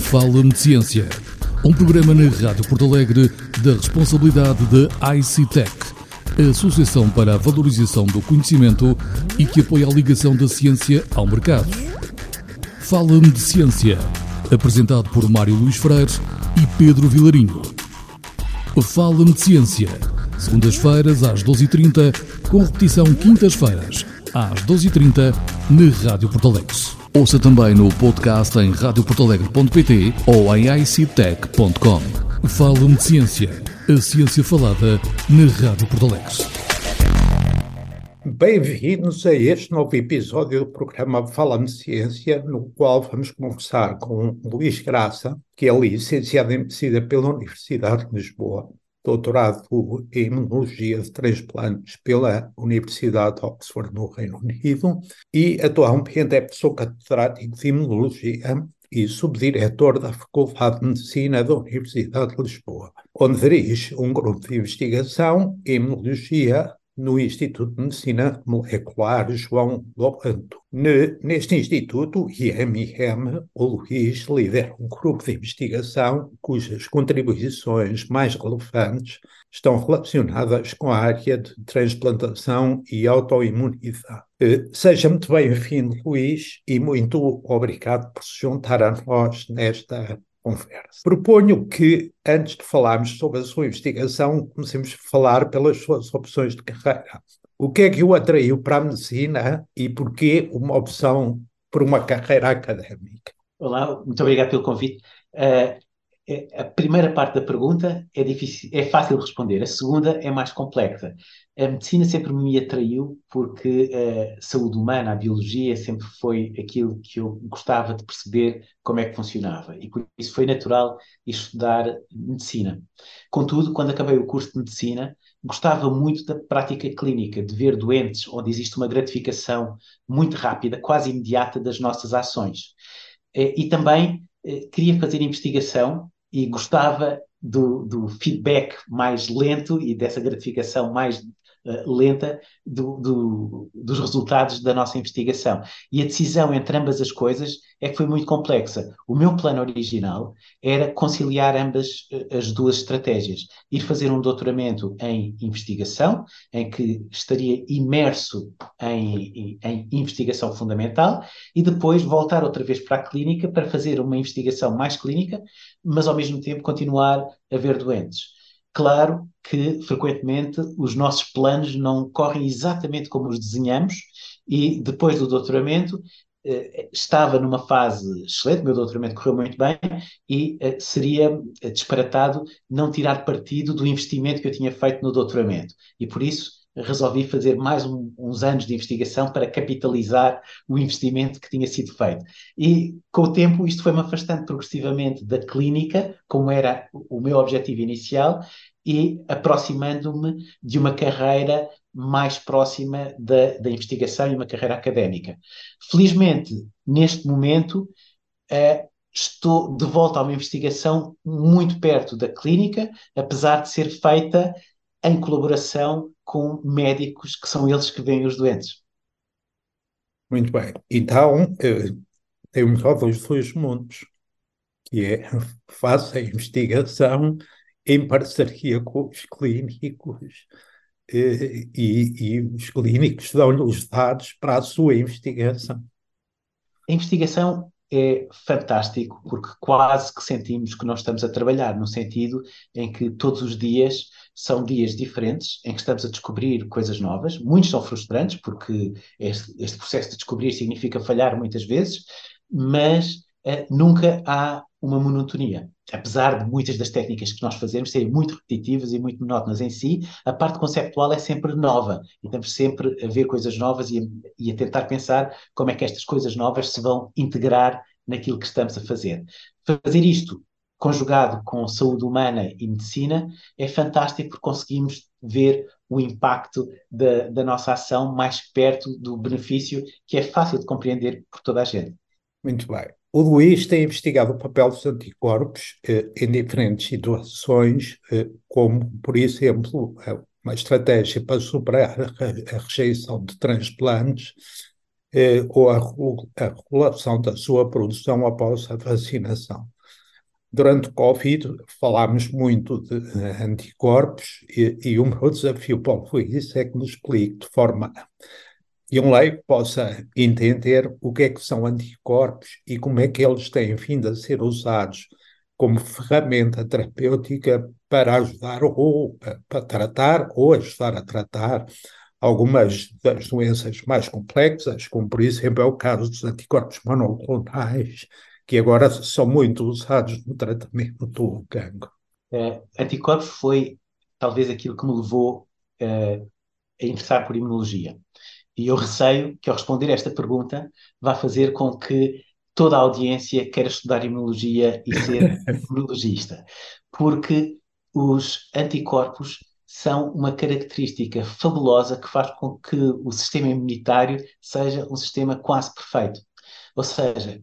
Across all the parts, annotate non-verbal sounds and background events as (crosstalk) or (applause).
Fala-me de Ciência, um programa na Rádio Porto Alegre da responsabilidade da ICTEC, a Associação para a Valorização do Conhecimento e que apoia a ligação da ciência ao mercado. Fala-me de Ciência, apresentado por Mário Luís Freire e Pedro Vilarinho. Fala-me de Ciência, segundas-feiras às 12h30, com repetição quintas-feiras às 12h30 na Rádio Porto Alegre. Ouça também no podcast em radioportalegre.pt ou em ictech.com. Fala-me de Ciência, a ciência falada na Rádio Porto Alegre. Bem-vindos a este novo episódio do programa Fala-me Ciência, no qual vamos conversar com Luís Graça, que é licenciado em Medicina pela Universidade de Lisboa, doutorado em Imunologia de Transplantes pela Universidade de Oxford, no Reino Unido, e atualmente é professor catedrático de Imunologia e subdiretor da Faculdade de Medicina da Universidade de Lisboa, onde dirige um grupo de investigação em imunologia no Instituto de Medicina Molecular João Lobanto. Neste instituto, IMM, o Luís lidera um grupo de investigação cujas contribuições mais relevantes estão relacionadas com a área de transplantação e autoimunidade. Seja muito bem-vindo, Luís, e muito obrigado por se juntar a nós nesta conversa. Proponho que, antes de falarmos sobre a sua investigação, comecemos a falar pelas suas opções de carreira. O que é que o atraiu para a medicina e porquê uma opção por uma carreira académica? Olá, muito obrigado pelo convite. Uh, a primeira parte da pergunta é, difícil, é fácil de responder, a segunda é mais complexa. A medicina sempre me atraiu porque a saúde humana, a biologia, sempre foi aquilo que eu gostava de perceber como é que funcionava. E por isso foi natural estudar medicina. Contudo, quando acabei o curso de medicina, gostava muito da prática clínica, de ver doentes onde existe uma gratificação muito rápida, quase imediata das nossas ações. E também eh, queria fazer investigação e gostava do, do, feedback mais lento e dessa gratificação mais uh, lenta do, do, dos resultados da nossa investigação. E a decisão entre ambas as coisas é que foi muito complexa. O meu plano original era conciliar ambas uh, as duas estratégias. Ir fazer um doutoramento em investigação, em que estaria imerso em, em, em investigação fundamental, e depois voltar outra vez para a clínica para fazer uma investigação mais clínica, mas ao mesmo tempo continuar a ver doentes. Claro que, frequentemente, os nossos planos não correm exatamente como os desenhamos, e depois do doutoramento, eh, estava numa fase excelente, o meu doutoramento correu muito bem, e eh, seria disparatado não tirar partido do investimento que eu tinha feito no doutoramento. E por isso resolvi fazer mais um, uns anos de investigação para capitalizar o investimento que tinha sido feito. E com o tempo isto foi-me afastando progressivamente da clínica, como era o meu objetivo inicial, e aproximando-me de uma carreira mais próxima da, da, investigação e uma carreira académica. Felizmente, neste momento, uh, estou de volta a uma investigação muito perto da clínica, apesar de ser feita em colaboração com médicos que são eles que veem os doentes. Muito bem. Então, eh, temos só dois, dois mundos, que é (laughs) faça a investigação em parceria com os clínicos eh, e, e os clínicos dão-lhe os dados para a sua investigação. A investigação é fantástico porque quase que sentimos que nós estamos a trabalhar no sentido em que todos os dias são dias diferentes em que estamos a descobrir coisas novas. Muitos são frustrantes porque este, este processo de descobrir significa falhar muitas vezes, mas uh, nunca há uma monotonia. Apesar de muitas das técnicas que nós fazemos serem muito repetitivas e muito monótonas em si, a parte conceptual é sempre nova e estamos sempre a ver coisas novas e a, e a tentar pensar como é que estas coisas novas se vão integrar naquilo que estamos a fazer. Fazer isto conjugado com saúde humana e medicina é fantástico porque conseguimos ver o impacto da, da nossa ação mais perto do benefício que é fácil de compreender por toda a gente. Muito bem. O Luís tem investigado o papel dos anticorpos eh, em diferentes situações, eh, como, por exemplo, eh, uma estratégia para superar a, a rejeição de transplantes eh, ou a, a regulação da sua produção após a vacinação. Durante o Covid falámos muito de anticorpos e, e o meu (laughs) desafio para o Luís é que nos explique de forma e um leigo possa entender o que é que são anticorpos e como é que eles têm vindo a ser usados como ferramenta terapêutica para ajudar ou para tratar ou ajudar a tratar algumas das doenças mais complexas, como por exemplo é o caso dos anticorpos monoclonais, que agora são muito usados no tratamento do cancro. Uh, anticorpos foi talvez aquilo que me levou uh, a interessar por imunologia. E eu receio que, ao responder a esta pergunta, vá fazer com que toda a audiência queira estudar imunologia e ser (laughs) imunologista. Porque os anticorpos são uma característica fabulosa que faz com que o sistema imunitário seja um sistema quase perfeito. Ou seja,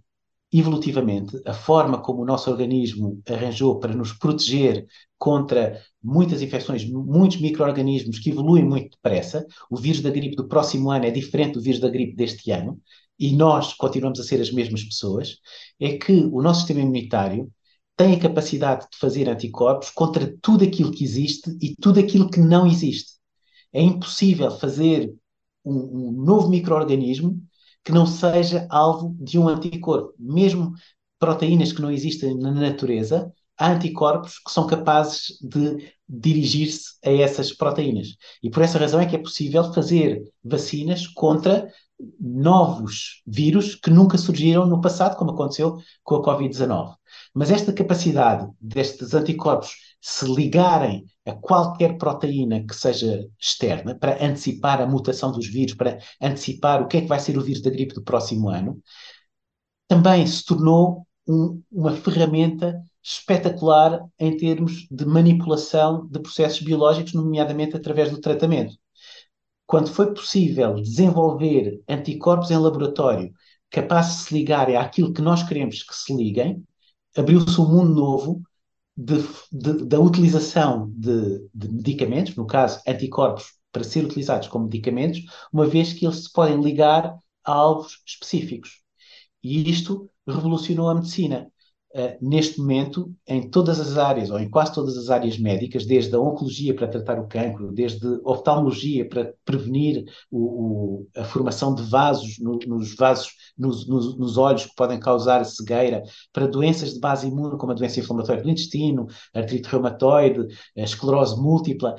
evolutivamente, a forma como o nosso organismo arranjou para nos proteger contra muitas infecções, muitos micro-organismos que evoluem muito depressa, o vírus da gripe do próximo ano é diferente do vírus da gripe deste ano, e nós continuamos a ser as mesmas pessoas, é que o nosso sistema imunitário tem a capacidade de fazer anticorpos contra tudo aquilo que existe e tudo aquilo que não existe. É impossível fazer um, um novo microorganismo que não seja alvo de um anticorpo. Mesmo proteínas que não existem na natureza, há anticorpos que são capazes de dirigir-se a essas proteínas. E por essa razão é que é possível fazer vacinas contra novos vírus que nunca surgiram no passado, como aconteceu com a Covid-19. Mas esta capacidade destes anticorpos se ligarem a qualquer proteína que seja externa, para antecipar a mutação dos vírus, para antecipar o que é que vai ser o vírus da gripe do próximo ano, também se tornou um, uma ferramenta espetacular em termos de manipulação de processos biológicos, nomeadamente através do tratamento. Quando foi possível desenvolver anticorpos em laboratório capazes de se ligarem àquilo que nós queremos que se liguem, abriu-se um mundo novo de, de, da utilização de, de, medicamentos, no caso anticorpos, para ser utilizados como medicamentos, uma vez que eles se podem ligar a alvos específicos. E isto revolucionou a medicina. Uh, neste momento, em todas as áreas, ou em quase todas as áreas médicas, desde a oncologia para tratar o cancro, desde a oftalmologia para prevenir o, o, a formação de vasos no, nos vasos, nos, nos, nos, olhos que podem causar cegueira, para doenças de base imune, como a doença inflamatória do intestino, artrite reumatoide, esclerose múltipla,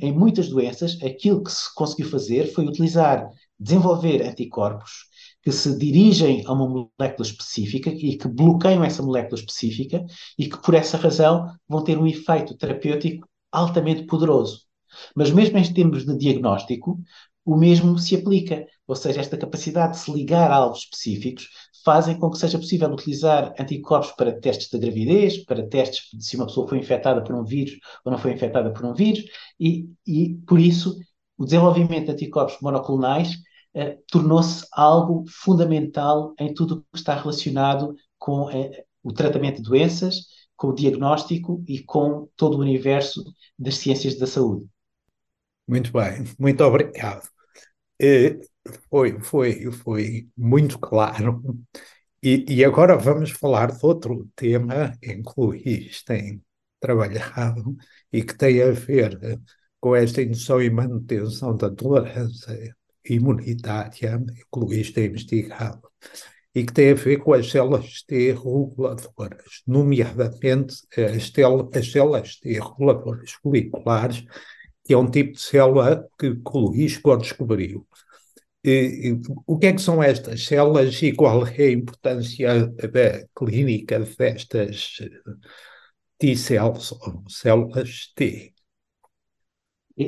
em muitas doenças, aquilo que se conseguiu fazer foi utilizar, desenvolver anticorpos que se dirigem a uma molécula específica e que bloqueiam essa molécula específica e que, por essa razão, vão ter um efeito terapêutico altamente poderoso. Mas, mesmo em termos de diagnóstico, o mesmo se aplica. Ou seja, esta capacidade de se ligar a alvos específicos fazem com que seja possível utilizar anticorpos para testes de gravidez, para testes de se uma pessoa foi infectada por um vírus ou não foi infectada por um vírus, e, e por isso o desenvolvimento de anticorpos monoclonais eh, tornou-se algo fundamental em tudo o que está relacionado com eh, o tratamento de doenças, com o diagnóstico e com todo o universo das ciências da saúde. Muito bem, muito obrigado. Eh, foi, foi, foi muito claro. E, e, agora vamos falar de outro tema em que o Luís tem trabalhado e que tem a ver com esta indução e manutenção da tolerância imunitária que o Luís investigado e que tem a ver com as células T reguladoras, nomeadamente as, as células T reguladoras foliculares, que é um tipo de célula que, que o Luís descobriu. E, e, o que é que são estas células e qual é a importância da clínica destas T-cells, ou células T?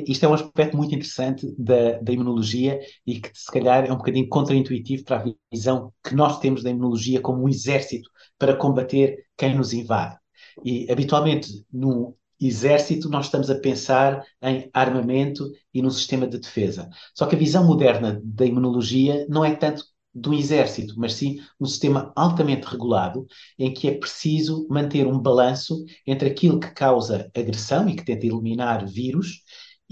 Isto é um aspecto muito interessante da, da imunologia e que, se calhar, é um bocadinho contraintuitivo para a visão que nós temos da imunologia como um exército para combater quem nos invade. E, habitualmente, num exército, nós estamos a pensar em armamento e no sistema de defesa. Só que a visão moderna da imunologia não é tanto do exército, mas sim um sistema altamente regulado, em que é preciso manter um balanço entre aquilo que causa agressão e que tenta eliminar vírus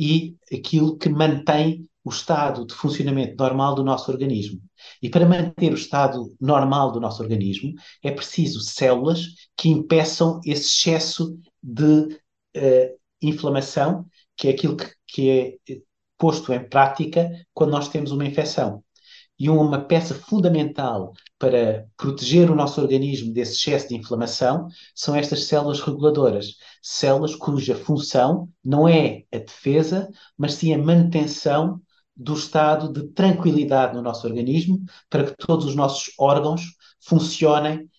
e aquilo que mantém o estado de funcionamento normal do nosso organismo. E para manter o estado normal do nosso organismo, é preciso células que impeçam esse excesso de uh, inflamação, que é aquilo que, que é posto em prática quando nós temos uma infecção. E uma peça fundamental para proteger o nosso organismo desse excesso de inflamação são estas células reguladoras. Células cuja função não é a defesa, mas sim a manutenção do estado de tranquilidade no nosso organismo para que todos os nossos órgãos funcionem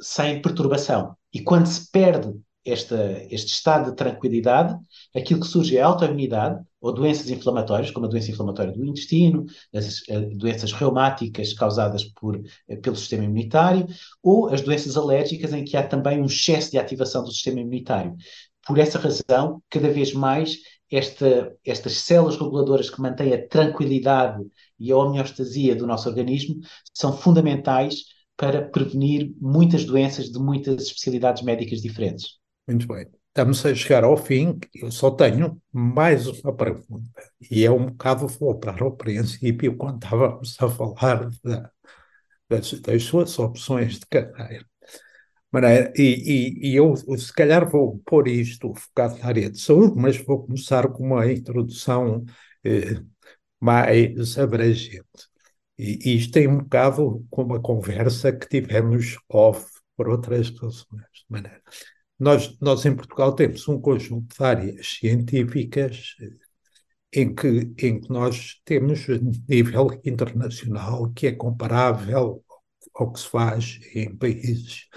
sem perturbação. E quando se perde esta, este estado de tranquilidade, aquilo que surge é a autoimunidade ou doenças inflamatórias, como a doença inflamatória do intestino, as, as doenças reumáticas causadas por, eh, pelo sistema imunitário, ou as doenças alérgicas em que há também um excesso de ativação do sistema imunitário. Por essa razão, cada vez mais esta, estas células reguladoras que mantêm a tranquilidade e a homeostasia do nosso organismo são fundamentais para prevenir muitas doenças de muitas especialidades médicas diferentes. Muito bem. Estamos a chegar ao fim. Eu só tenho mais uma pergunta. E é um bocado voltar ao princípio, quando estávamos a falar da, das, das suas opções de carreira. E, e, e, eu, se calhar, vou pôr isto focado na área de saúde, mas vou começar com uma introdução eh, mais abrangente. E, e isto tem um bocado com uma conversa que tivemos off por outras razões. De maneira. Nós, nós em Portugal temos um conjunto de áreas científicas eh, em que, em que nós temos (laughs) nível internacional que é comparável ao que se faz em países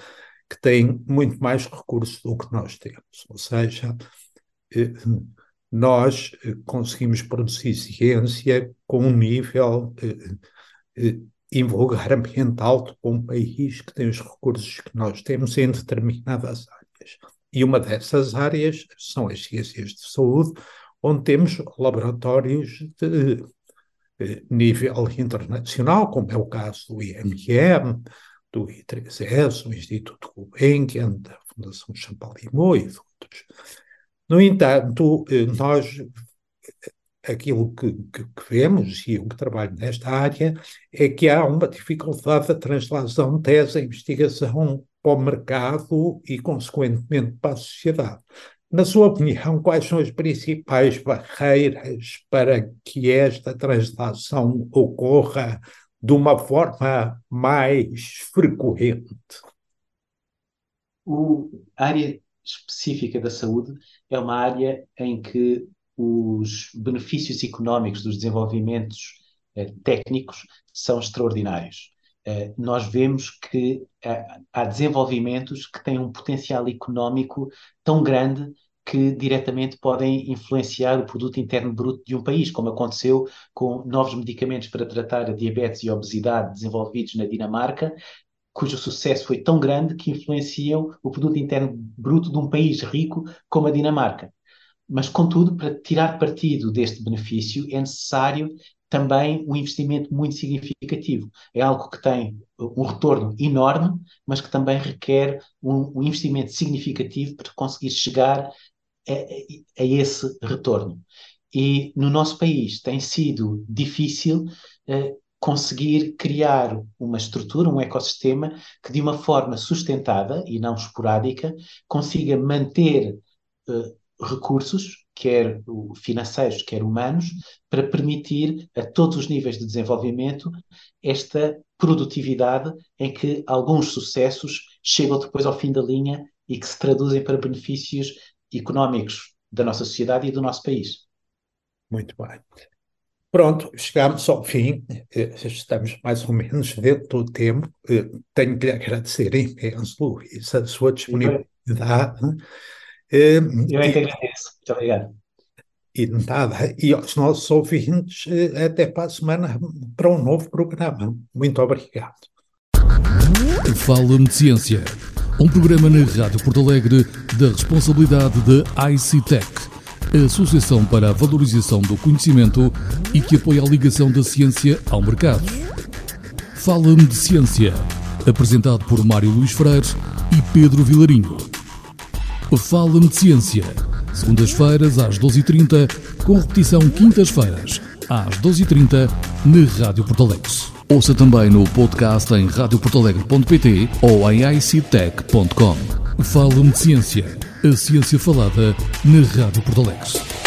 que têm muito mais recursos do que nós temos. Ou seja, eh, nós eh, conseguimos produzir ciência com um nível invulgarmente alto para um país que tem os recursos que nós temos em determinadas áreas E uma dessas áreas são as ciências de saúde, onde temos laboratórios de, nível internacional, como é o caso do IMM, do I3S, do Instituto Gulbenkian, da Fundação Champalimau e de outros. No entanto, eh, nós aquilo que, que, que, vemos, e eu que trabalho nesta área, é que há uma dificuldade da translação de tese em investigação para o mercado e, consequentemente, para a sociedade. Na sua opinião, quais são as principais barreiras para que esta translação ocorra de uma forma mais frequente? A área específica da saúde é uma área em que os benefícios económicos dos desenvolvimentos eh, técnicos são extraordinários. Eh, nós vemos que eh, há desenvolvimentos que têm um potencial económico tão grande que diretamente podem influenciar o produto interno bruto de um país, como aconteceu com novos medicamentos para tratar a diabetes e a obesidade desenvolvidos na Dinamarca, cujo sucesso foi tão grande que influenciam o produto interno bruto de um país rico como a Dinamarca. Mas, contudo, para tirar partido deste benefício é necessário também um investimento muito significativo. É algo que tem um retorno enorme, mas que também requer um, um investimento significativo para conseguir chegar a, a, esse retorno. E no nosso país tem sido difícil uh, conseguir criar uma estrutura, um ecossistema que, de uma forma sustentada e não esporádica, consiga manter uh, recursos quer financeiros, quer humanos, para permitir a todos os níveis de desenvolvimento esta produtividade em que alguns sucessos chegam depois ao fim da linha e que se traduzem para benefícios económicos da nossa sociedade e do nosso país. Muito bem. Pronto, chegamos ao fim, eh, estamos mais ou menos dentro do tempo. Eh, tenho que lhe agradecer imenso, Luís, a sua disponibilidade. Eu é que agradeço. Muito obrigado. E nada, e aos nossos ouvintes, eh, até para a semana para um novo programa. Muito obrigado. Fala-me de Ciência, um programa na Rádio Porto Alegre da responsabilidade da ICTEC, a Associação para a Valorização do Conhecimento e que apoia a ligação da ciência ao mercado. Fala-me de Ciência, apresentado por Mário Luís Freire e Pedro Vilarinho. Fala-me de Ciência. Segundas-feiras às 12h30, com repetição quintas-feiras às 12h30 na Rádio Porto Alegre. Ouça também no podcast em radioportalegre.pt ou em ictech.com. Fala-me de ciência, a ciência falada na Rádio Porto Alegre.